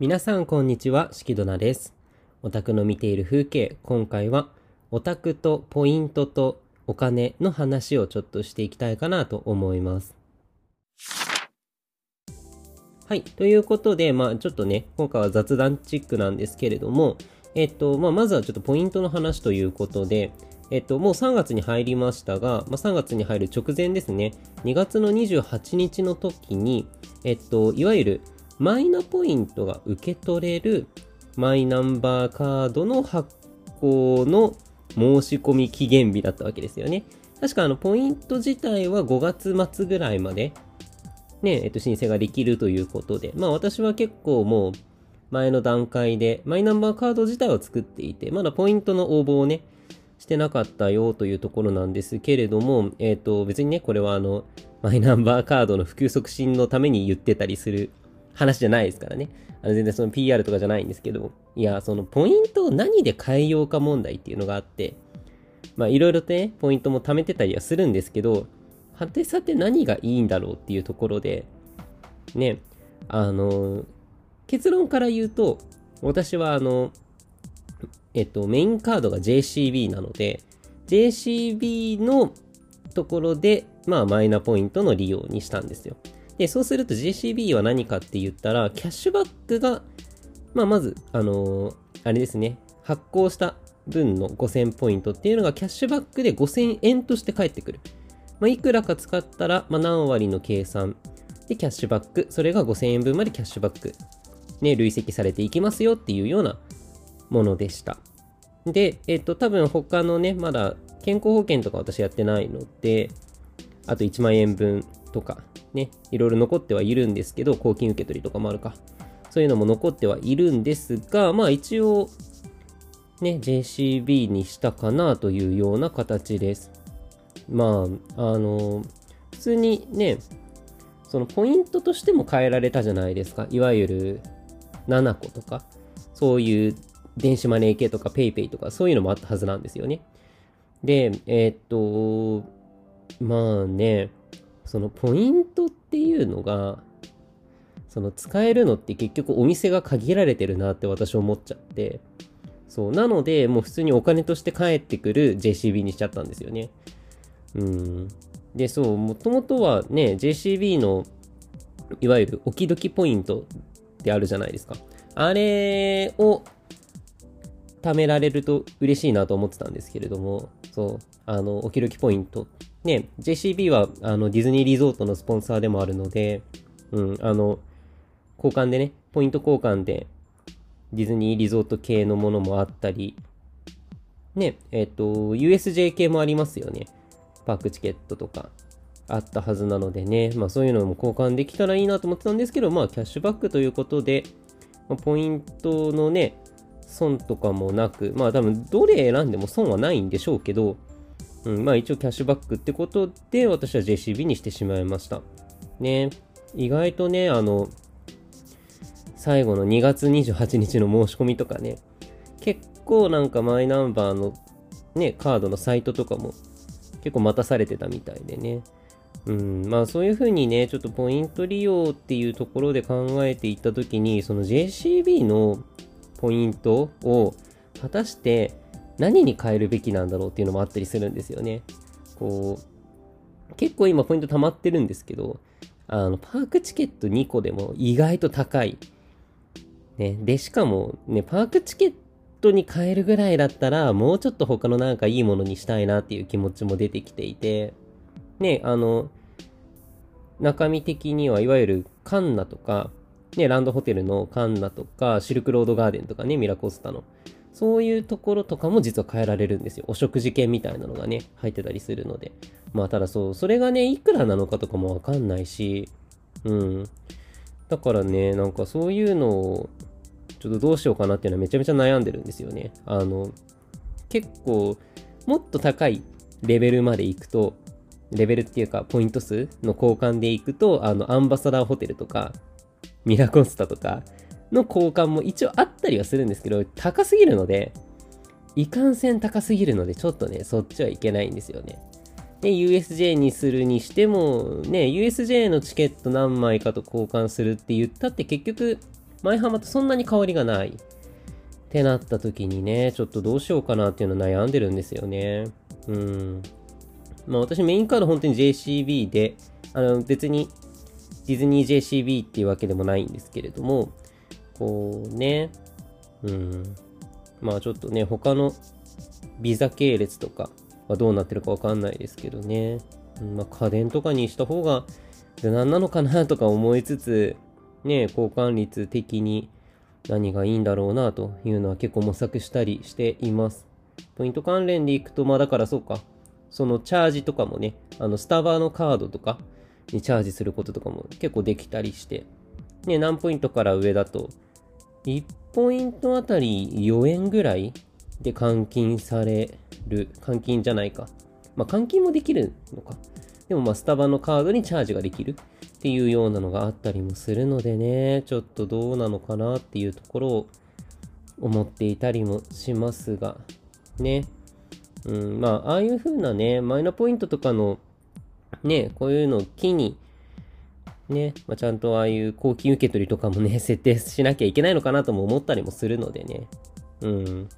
皆さんこんにちは、しきどなです。オタクの見ている風景、今回はオタクとポイントとお金の話をちょっとしていきたいかなと思います。はい。ということで、まあちょっとね、今回は雑談チックなんですけれども、えっと、まあまずはちょっとポイントの話ということで、えっと、もう3月に入りましたが、まあ、3月に入る直前ですね、2月の28日の時に、えっと、いわゆるマイナポイントが受け取れるマイナンバーカードの発行の申し込み期限日だったわけですよね。確かあの、ポイント自体は5月末ぐらいまで、ね、えっと、申請ができるということで、まあ私は結構もう前の段階でマイナンバーカード自体を作っていて、まだポイントの応募をね、してなかったよというところなんですけれども、えっ、と、別にね、これはあの、マイナンバーカードの普及促進のために言ってたりする話じゃないですからね。あの全然その PR とかじゃないんですけど、いや、そのポイントを何で変えようか問題っていうのがあって、まあいろいろとね、ポイントも貯めてたりはするんですけど、はてさて何がいいんだろうっていうところで、ね、あの、結論から言うと、私はあの、えっと、メインカードが JCB なので、JCB のところで、まあ、マイナポイントの利用にしたんですよ。で、そうすると JCB は何かって言ったら、キャッシュバックが、まあ、まず、あのーあれですね、発行した分の5000ポイントっていうのがキャッシュバックで5000円として返ってくる。まあ、いくらか使ったら、まあ、何割の計算でキャッシュバック、それが5000円分までキャッシュバック、ね、累積されていきますよっていうようなものでした。で、えっと、多分他のね、まだ健康保険とか私やってないので、あと1万円分とか、ね、いろいろ残ってはいるんですけど、公金受け取りとかもあるか。そういうのも残ってはいるんですが、まあ一応、ね、JCB にしたかなというような形です。まあ、あの、普通にね、そのポイントとしても変えられたじゃないですか。いわゆる7個とか、そういう電子マネー系とか PayPay とかそういうのもあったはずなんですよね。で、えーっと、まあね、そのポイントっていうのが、その使えるのって結局お店が限られてるなって私思っちゃって、そう、なのでもう普通にお金として返ってくる JCB にしちゃったんですよね。うん。で、そう、もともとはね、JCB のいわゆる置き時ポイントってあるじゃないですか。あれを貯められると嬉しいなと思ってたんですけれども、そう、あの、おきどきポイント。ね、JCB はあのディズニーリゾートのスポンサーでもあるので、うん、あの、交換でね、ポイント交換でディズニーリゾート系のものもあったり、ね、えっ、と、USJ 系もありますよね。パークチケットとかあったはずなのでね、まあそういうのも交換できたらいいなと思ってたんですけど、まあキャッシュバックということで、まあポイントのね、損とかもなく、まあ多分どれ選んでも損はないんでしょうけど、うん、まあ一応キャッシュバックってことで私は JCB にしてしまいました。ね、意外とね、あの、最後の2月28日の申し込みとかね、結構なんかマイナンバーのね、カードのサイトとかも結構待たされてたみたいでね。うん、まあそういうふうにね、ちょっとポイント利用っていうところで考えていったときに、その JCB のポイントを果たして何に変えるべきなんだろうっていうのもあったりするんですよね。こう、結構今ポイント溜まってるんですけど、あの、パークチケット2個でも意外と高い。ね、で、しかもね、パークチケットに変えるぐらいだったら、もうちょっと他のなんかいいものにしたいなっていう気持ちも出てきていて、ね、あの、中身的にはいわゆるカンナとか、ね、ランドホテルのカンナとか、シルクロードガーデンとかね、ミラコスタの。そういうところとかも実は変えられるんですよ。お食事券みたいなのがね、入ってたりするので。まあただそう、それがね、いくらなのかとかもわかんないし、うん。だからね、なんかそういうのを、ちょっとどうしようかなっていうのはめちゃめちゃ悩んでるんですよね。あの、結構、もっと高いレベルまで行くと、レベルっていうか、ポイント数の交換で行くと、あの、アンバサダーホテルとか、ミラコスタとかの交換も一応あったりはするんですけど、高すぎるので、いかんせん高すぎるので、ちょっとね、そっちはいけないんですよね。で、USJ にするにしても、ね、USJ のチケット何枚かと交換するって言ったって結局、前浜とそんなに変わりがない。ってなった時にね、ちょっとどうしようかなっていうの悩んでるんですよね。うん。まあ私メインカード本当に JCB で、あの別にディズニー JCB っていうわけでもないんですけれども、こうね、うん。まあちょっとね、他のビザ系列とかはどうなってるかわかんないですけどね。うん、まあ家電とかにした方が無難なのかなとか思いつつ、ね、交換率的に何がいいんだろうなというのは結構模索したりしています。ポイント関連でいくと、まあだからそうか、そのチャージとかもね、あのスタバのカードとかにチャージすることとかも結構できたりして、ね、何ポイントから上だと、1ポイントあたり4円ぐらいで換金される、換金じゃないか。まあ換金もできるのか。でもまあスタバのカードにチャージができるっていうようなのがあったりもするのでね、ちょっとどうなのかなっていうところを思っていたりもしますが、ね。うん、まあ、ああいう風なね、マイナポイントとかの、ね、こういうのを機に、ね、まあ、ちゃんとああいう公金受け取りとかもね、設定しなきゃいけないのかなとも思ったりもするのでね。うん。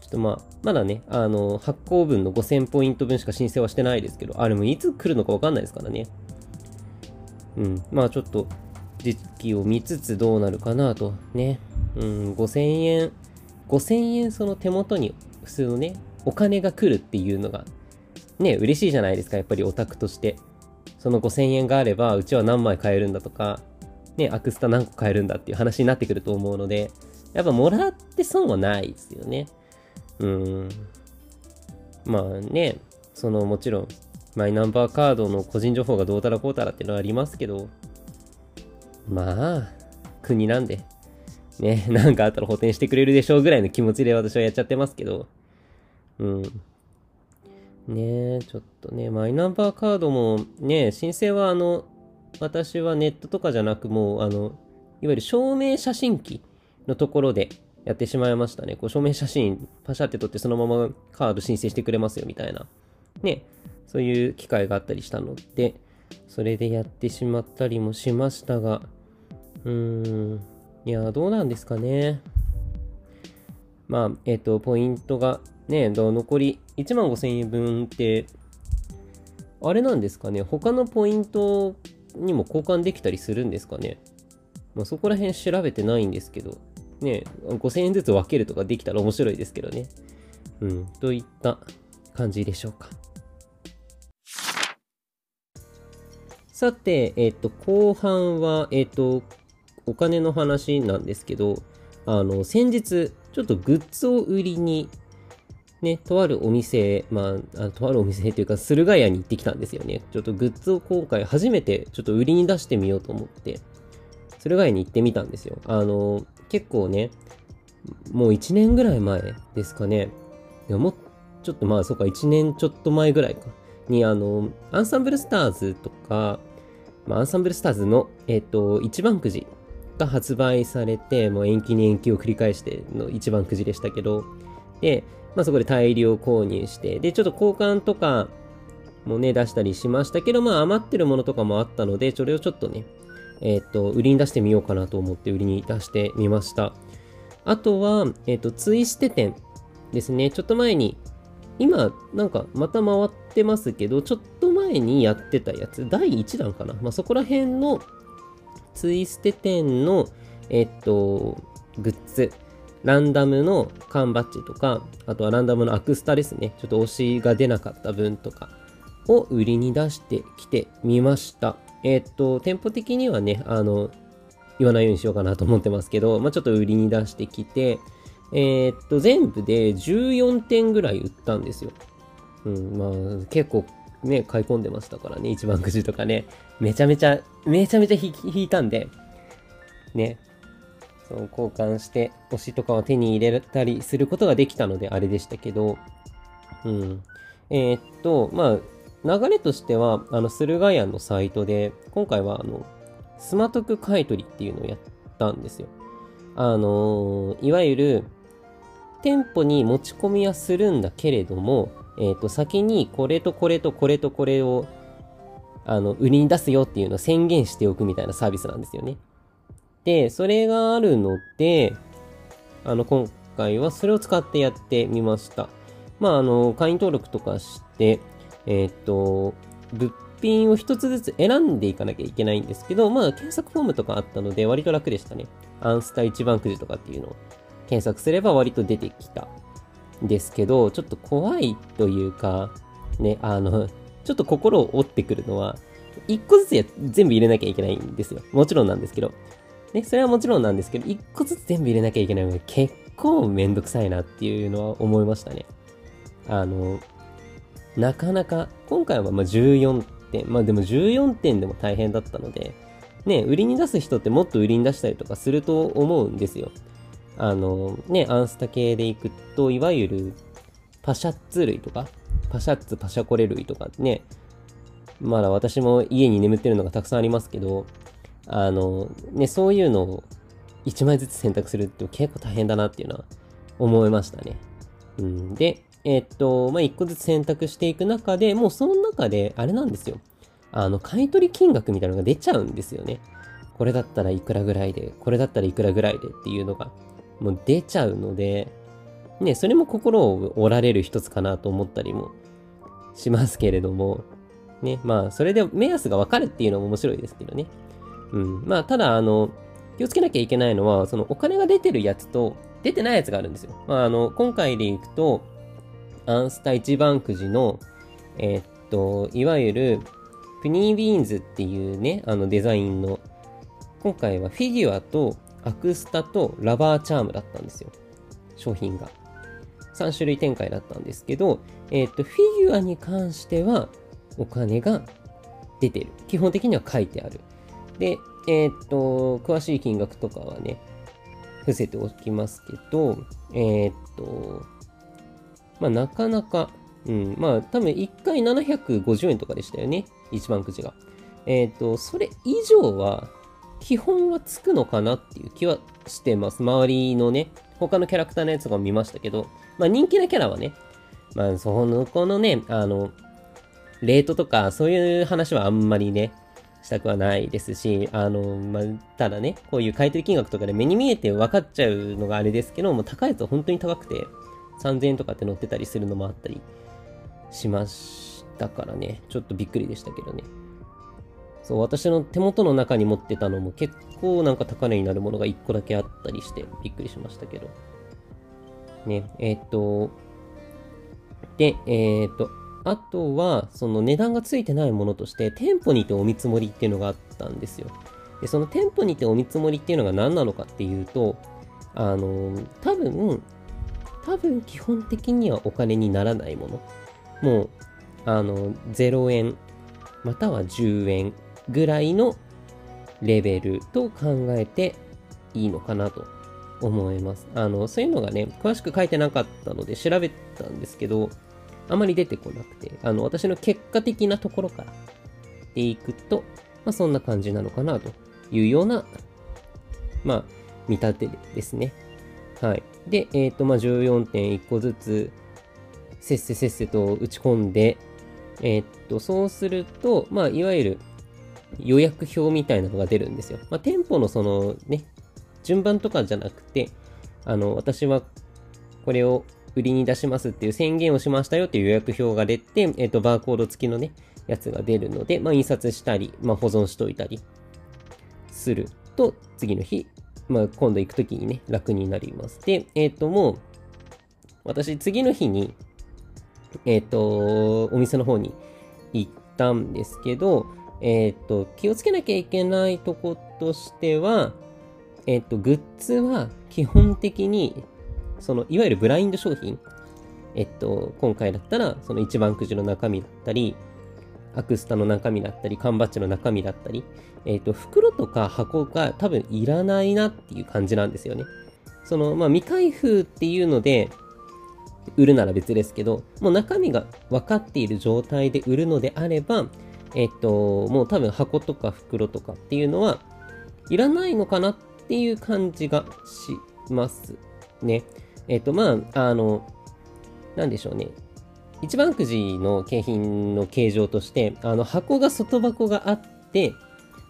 ちょっとまあ、まだね、あの、発行分の5000ポイント分しか申請はしてないですけど、あれもいつ来るのかわかんないですからね。うん、まあちょっと時期を見つつどうなるかなとね、うん、5000円、5000円その手元に普通のね、お金が来るっていうのがね、嬉しいじゃないですか、やっぱりオタクとして。その5000円があれば、うちは何枚買えるんだとか、ね、アクスタ何個買えるんだっていう話になってくると思うので、やっぱもらって損はないですよね。うん。まあね、そのもちろんマイナンバーカードの個人情報がどうたらこうたらっていうのはありますけど、まあ、国なんで、ね、なんかあったら補填してくれるでしょうぐらいの気持ちで私はやっちゃってますけど、うん。ねえ、ちょっとね、マイナンバーカードもね、申請はあの、私はネットとかじゃなくもう、あの、いわゆる証明写真機のところでやってしまいましたね。こう証明写真パシャって撮ってそのままカード申請してくれますよみたいな。ね、そういう機会があったりしたので、それでやってしまったりもしましたが、うーん、いや、どうなんですかね。まあ、えっ、と、ポイントがね、残り1万5000円分って、あれなんですかね、他のポイントにも交換できたりするんですかね？まあ、そこら辺調べてないんですけど、ね、5000円ずつ分けるとかできたら面白いですけどね。うん、といった感じでしょうか？さて、えっ、と、後半は、えっ、と、お金の話なんですけど、あの、先日、ちょっとグッズを売りに、ね、とあるお店、まあ、あとあるお店というか、駿河屋に行ってきたんですよね。ちょっとグッズを今回初めてちょっと売りに出してみようと思って、駿河屋に行ってみたんですよ。あの、結構ね、もう1年ぐらい前ですかね。いや、もう、ちょっとまあ、そうか、1年ちょっと前ぐらいか。に、あの、アンサンブルスターズとか、まあ、アンサンブルスターズの、えっ、と、一番くじが発売されて、もう延期に延期を繰り返しての一番くじでしたけど、で、まあ、そこで大量購入して、で、ちょっと交換とかもね、出したりしましたけど、まあ、余ってるものとかもあったので、それをちょっとね、えっ、ー、と、売りに出してみようかなと思って売りに出してみました。あとは、えっ、ー、と、ツイステ店ですね。ちょっと前に、今、なんかまた回ってますけど、ちょっと前にやってたやつ、第1弾かな。まあ、そこら辺のツイステ店の、えっと、グッズ、ランダムの缶バッジとか、あとはランダムのアクスタですね。ちょっと推しが出なかった分とかを売りに出してきてみました。えっと、店舗的にはね、あの、言わないようにしようかなと思ってますけど、まあ、ちょっと売りに出してきて、えー、っと、全部で14点ぐらい売ったんですよ。うん、まあ、結構ね、買い込んでましたからね、一番くじとかね。めちゃめちゃ、めちゃめちゃ引いたんで、ね、そう交換して推しとかを手に入れたりすることができたのであれでしたけど、うん。えー、っと、まあ、流れとしては、あの、駿河屋のサイトで、今回は、あの、スマトク買取っていうのをやったんですよ。あのー、いわゆる、店舗に持ち込みはするんだけれども、えっ、ー、と、先にこれとこれとこれとこれを、あの、売りに出すよっていうのを宣言しておくみたいなサービスなんですよね。で、それがあるので、あの、今回はそれを使ってやってみました。まあ、あの、会員登録とかして、えっ、と、物品を一つずつ選んでいかなきゃいけないんですけど、まあ、検索フォームとかあったので、割と楽でしたね。アンスタ一番くじとかっていうのを検索すれば割と出てきた。ですけど、ちょっと怖いというか、ね、あの、ちょっと心を折ってくるのは、一個ずつや全部入れなきゃいけないんですよ。もちろんなんですけど。ね、それはもちろんなんですけど、一個ずつ全部入れなきゃいけないのが結構めんどくさいなっていうのは思いましたね。あの、なかなか、今回はま14点、まあでも14点でも大変だったので、ね、売りに出す人ってもっと売りに出したりとかすると思うんですよ。あの、ね、アンスタ系で行くと、いわゆるパシャッツ類とか、パシャッツ、パシャコレ類とかね、まだ私も家に眠ってるのがたくさんありますけど、あの、ね、そういうのを1枚ずつ選択するって結構大変だなっていうのは思いましたね。うん、で、えー、っと、まあ、1個ずつ選択していく中でもうその中で、あれなんですよ。あの、買取金額みたいなのが出ちゃうんですよね。これだったらいくらぐらいで、これだったらいくらぐらいでっていうのが、もう出ちゃうので、ね、それも心を折られる一つかなと思ったりもしますけれども、ね、まあ、それで目安がわかるっていうのも面白いですけどね。うん。まあ、ただ、あの、気をつけなきゃいけないのは、そのお金が出てるやつと出てないやつがあるんですよ。まあ、あの、今回でいくと、アンスタ一番くじの、えー、っと、いわゆる、プニービーンズっていうね、あのデザインの、今回はフィギュアとアクスタとラバーチャームだったんですよ。商品が。3種類展開だったんですけど、えっ、と、フィギュアに関してはお金が出てる。基本的には書いてある。で、えっ、と、詳しい金額とかはね、伏せておきますけど、えっ、と、まあ、なかなか、うん、まあ、多分1回750円とかでしたよね。一番くじが。えっ、と、それ以上は基本はつくのかなっていう気はしてます。周りのね、他のキャラクターのやつが見ましたけど、まあ人気なキャラはね、まあその、このね、あの、レートとかそういう話はあんまりね、したくはないですし、あの、まあ、ただね、こういう買い取り金額とかで目に見えて分かっちゃうのがあれですけど、もう高いやつは本当に高くて、3000円とかって載ってたりするのもあったりしましたからね、ちょっとびっくりでしたけどね。そう、私の手元の中に持ってたのも結構なんか高値になるものが1個だけあったりしてびっくりしましたけど。ね、えー、っと、で、えー、っと、あとは、その値段がついてないものとして、店舗にてお見積もりっていうのがあったんですよ。で、その店舗にてお見積もりっていうのが何なのかっていうと、あの、多分、多分基本的にはお金にならないもの。もう、あの、0円、または10円ぐらいのレベルと考えていいのかなと思います。あの、そういうのがね、詳しく書いてなかったので調べたんですけど、あまり出てこなくて、あの、私の結果的なところからでいくと、まあ、そんな感じなのかなというような、まあ、見立てですね。はい。で、えっ、ー、と、まあ、14.1個ずつ、せっせせっせと打ち込んで、えっ、と、そうすると、まあ、いわゆる予約表みたいなのが出るんですよ。まあ、店舗のそのね、順番とかじゃなくて、あの、私はこれを売りに出しますっていう宣言をしましたよっていう予約表が出て、えっ、と、バーコード付きのね、やつが出るので、まあ、印刷したり、まあ、保存しといたりすると、次の日、まあ、今度行くときにね、楽になります。で、えっ、と、もう、私、次の日に、えっ、と、お店の方に行ったんですけど、えっ、と、気をつけなきゃいけないとことしては、えっ、と、グッズは基本的に、その、いわゆるブラインド商品、えっと、今回だったら、その一番くじの中身だったり、アクスタの中身だったり、缶バッジの中身だったり、えっと、袋とか箱が多分いらないなっていう感じなんですよね。その、まあ、未開封っていうので、売るなら別ですけど、もう中身が分かっている状態で売るのであれば、えっと、もう多分箱とか袋とかっていうのはいらないのかなっていう感じがしますね。えっと、まあ、あの、なんでしょうね。一番くじの景品の形状として、あの箱が外箱があって、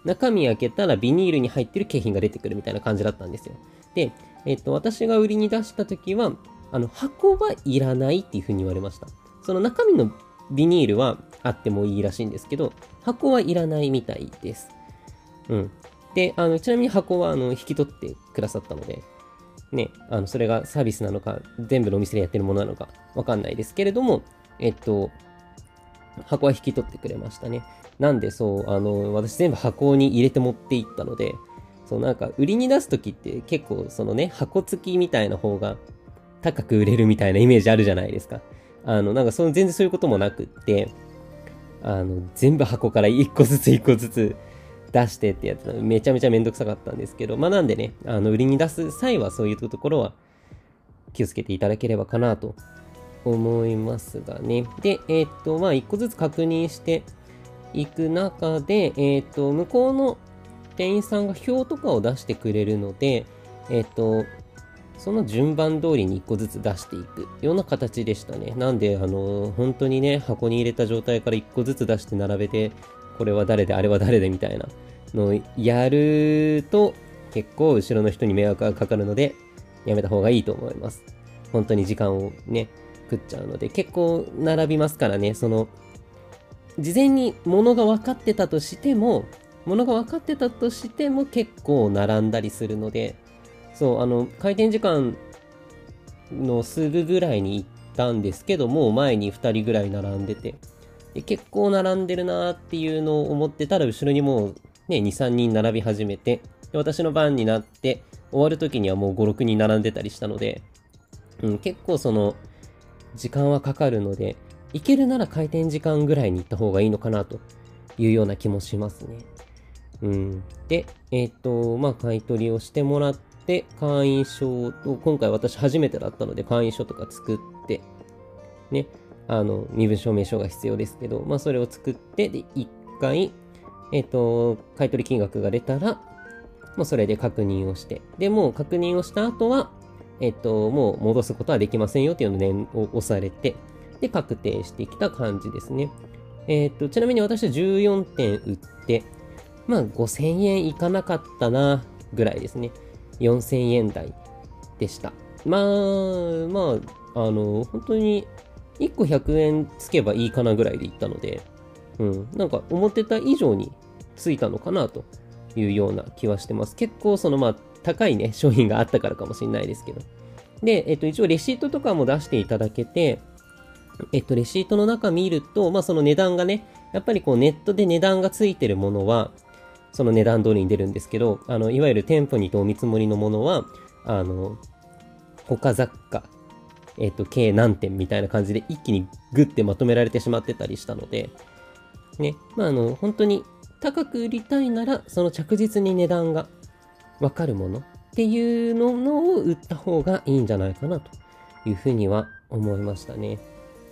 中身開けたらビニールに入ってる景品が出てくるみたいな感じだったんですよ。で、えっと、私が売りに出した時は、あの、箱はいらないっていうふうに言われました。その中身のビニールはあってもいいらしいんですけど、箱はいらないみたいです。うん。で、あの、ちなみに箱は、あの、引き取ってくださったので、ね、あの、それがサービスなのか、全部のお店でやってるものなのか、わかんないですけれども、えっと、箱は引き取ってくれましたね。なんで、そう、あの、私全部箱に入れて持っていったので、そうなんか売りに出す時って結構そのね、箱付きみたいな方が高く売れるみたいなイメージあるじゃないですか。あの、なんかその全然そういうこともなくって、あの、全部箱から1個ずつ1個ずつ出してってやつめちゃめちゃめんどくさかったんですけど、まあなんでね、あの、売りに出す際はそういうところは気をつけていただければかなと思いますがね。で、えっ、と、まあ1個ずつ確認していく中で、えっ、と、向こうの店員さんが表とかを出してくれるので、えっ、と、その順番通りに1個ずつ出していくような形でしたね。なんで、あの、本当にね、箱に入れた状態から1個ずつ出して並べて、これは誰で、あれは誰でみたいなのをやると、結構後ろの人に迷惑がかかるので、やめた方がいいと思います。本当に時間をね、食っちゃうので、結構並びますからね、その、事前に物が分かってたとしても、物が分かってたとしても結構並んだりするので、そう、あの、開店時間のすぐぐらいに行ったんですけども、前に2人ぐらい並んでて、で結構並んでるなーっていうのを思ってたら、後ろにもうね、2、3人並び始めて、で私の番になって、終わる時にはもう5、6人並んでたりしたので、うん、結構その、時間はかかるので、行けるなら開店時間ぐらいに行った方がいいのかなというような気もしますね。うん。で、えっ、ー、と、まあ、買い取りをしてもらって、会員証を、今回私初めてだったので会員証とか作って、ね、あの、身分証明書が必要ですけど、まあそれを作って、で、一回、えっ、ー、と、買取金額が出たら、もうそれで確認をして、で、もう確認をした後は、えっ、ー、と、もう戻すことはできませんよっていうのを念を押されて、で、確定してきた感じですね。えっ、ー、と、ちなみに私は14点売って、まあ5000円いかなかったな、ぐらいですね。4000円台でした。まあ、まあ、あの、本当に1個100円つけばいいかなぐらいでいったので、うん、なんか思ってた以上についたのかなというような気はしてます。結構そのまあ高いね、商品があったからかもしれないですけど。で、えっと一応レシートとかも出していただけて、えっとレシートの中見ると、まあその値段がね、やっぱりこうネットで値段がついてるものは、その値段通りに出るんですけど、あの、いわゆる店舗にとお見積もりのものは、あの、他雑貨、えっ、と、計何点みたいな感じで一気にグッてまとめられてしまってたりしたので、ね、まあ、あの、本当に高く売りたいなら、その着実に値段がわかるものっていうのを売った方がいいんじゃないかなというふうには思いましたね。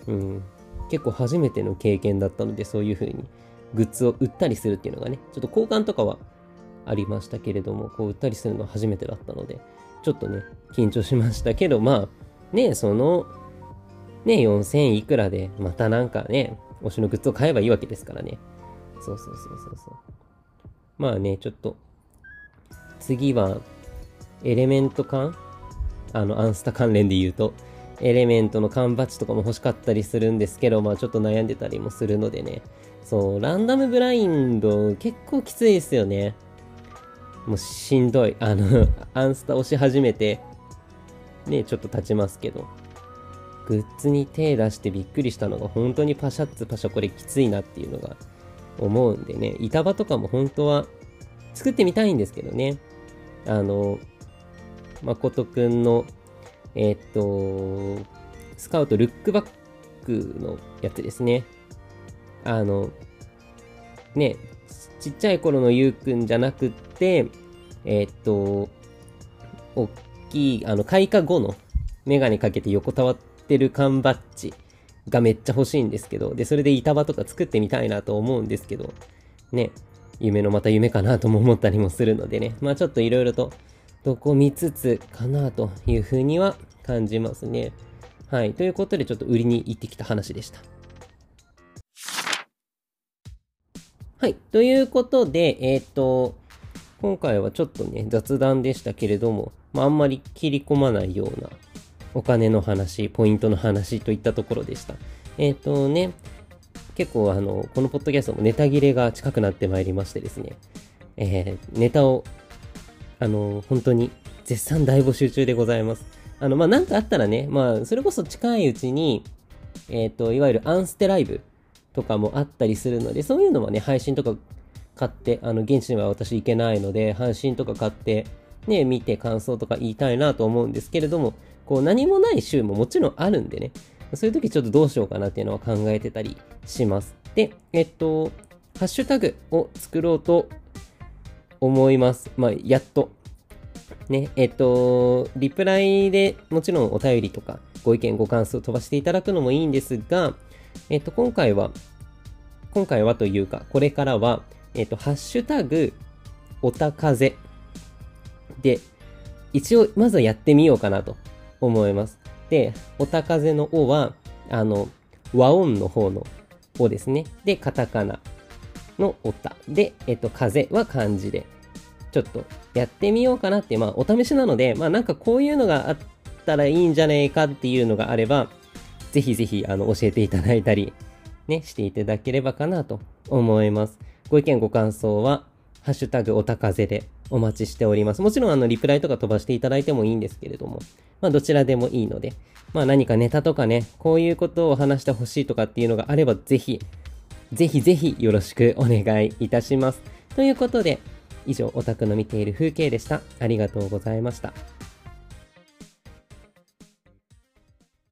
うん。結構初めての経験だったので、そういうふうにグッズを売ったりするっていうのがね、ちょっと交換とかはありましたけれども、こう売ったりするのは初めてだったので、ちょっとね、緊張しましたけど、まあ、ね、その、ね、4000いくらで、またなんかね、推しのグッズを買えばいいわけですからね。そうそうそうそうそう。まあね、ちょっと、次は、エレメント缶？あの、アンスタ関連で言うと、エレメントの缶バッジとかも欲しかったりするんですけど、まあちょっと悩んでたりもするのでね、そう、ランダムブラインド結構きついですよね。もうしんどい。あのアンスタ押し始めて、ね、ちょっと経ちますけど。グッズに手出してびっくりしたのが本当にパシャッツパシャこれきついなっていうのが思うんでね、板場とかも本当は作ってみたいんですけどね。あの、誠くんの、えー、っと、スカウトルックバックのやつですね。あの、ね、ちっちゃい頃のゆうくんじゃなくって、えー、っと、大きい、あの、開花後のメガネかけて横たわってる缶バッジがめっちゃ欲しいんですけど、で、それで板場とか作ってみたいなと思うんですけど、ね、夢のまた夢かなとも思ったりもするのでね、まあちょっといろいろと、どこ見つつかなというふうには感じますね。はい。ということで、ちょっと売りに行ってきた話でした。はい。ということで、えっ、と、今回はちょっとね、雑談でしたけれども、まあ、あんまり切り込まないようなお金の話、ポイントの話といったところでした。えっ、とね、結構あの、このポッドキャストもネタ切れが近くなってまいりましてですね、えー、ネタを、あの、本当に絶賛大募集中でございます。あの、まあ、なんかあったらね、まあ、それこそ近いうちに、えっ、ー、と、いわゆるアンステライブとかもあったりするので、そういうのはね、配信とか買って、あの、現地には私行けないので、配信とか買って、ね、見て感想とか言いたいなと思うんですけれども、こう、何もない週ももちろんあるんでね、そういう時ちょっとどうしようかなっていうのは考えてたりします。で、えっと、ハッシュタグを作ろうと思います。まあ、やっと。ね、えっと、リプライでもちろんお便りとかご意見ご感想を飛ばしていただくのもいいんですが、えっと、今回は、今回はというか、これからは、えっと、ハッシュタグ、おたかぜで、一応、まずはやってみようかなと思います。で、おたかぜのおは、あの、和音の方のおですね。で、カタカナのおた。で、えっと、風は漢字で。ちょっとやってみようかなって、まあ、お試しなので、まあ、なんかこういうのがあったらいいんじゃねえかっていうのがあれば、ぜひぜひ、あの、教えていただいたり、ね、していただければかなと思います。ご意見ご感想は、ハッシュタグおたかぜでお待ちしております。もちろん、あの、リプライとか飛ばしていただいてもいいんですけれども、まあ、どちらでもいいので、まあ、何かネタとかね、こういうことを話してほしいとかっていうのがあれば、ぜひ、ぜひぜひよろしくお願いいたします。ということで、以上、オタクの見ている風景でした。ありがとうございました。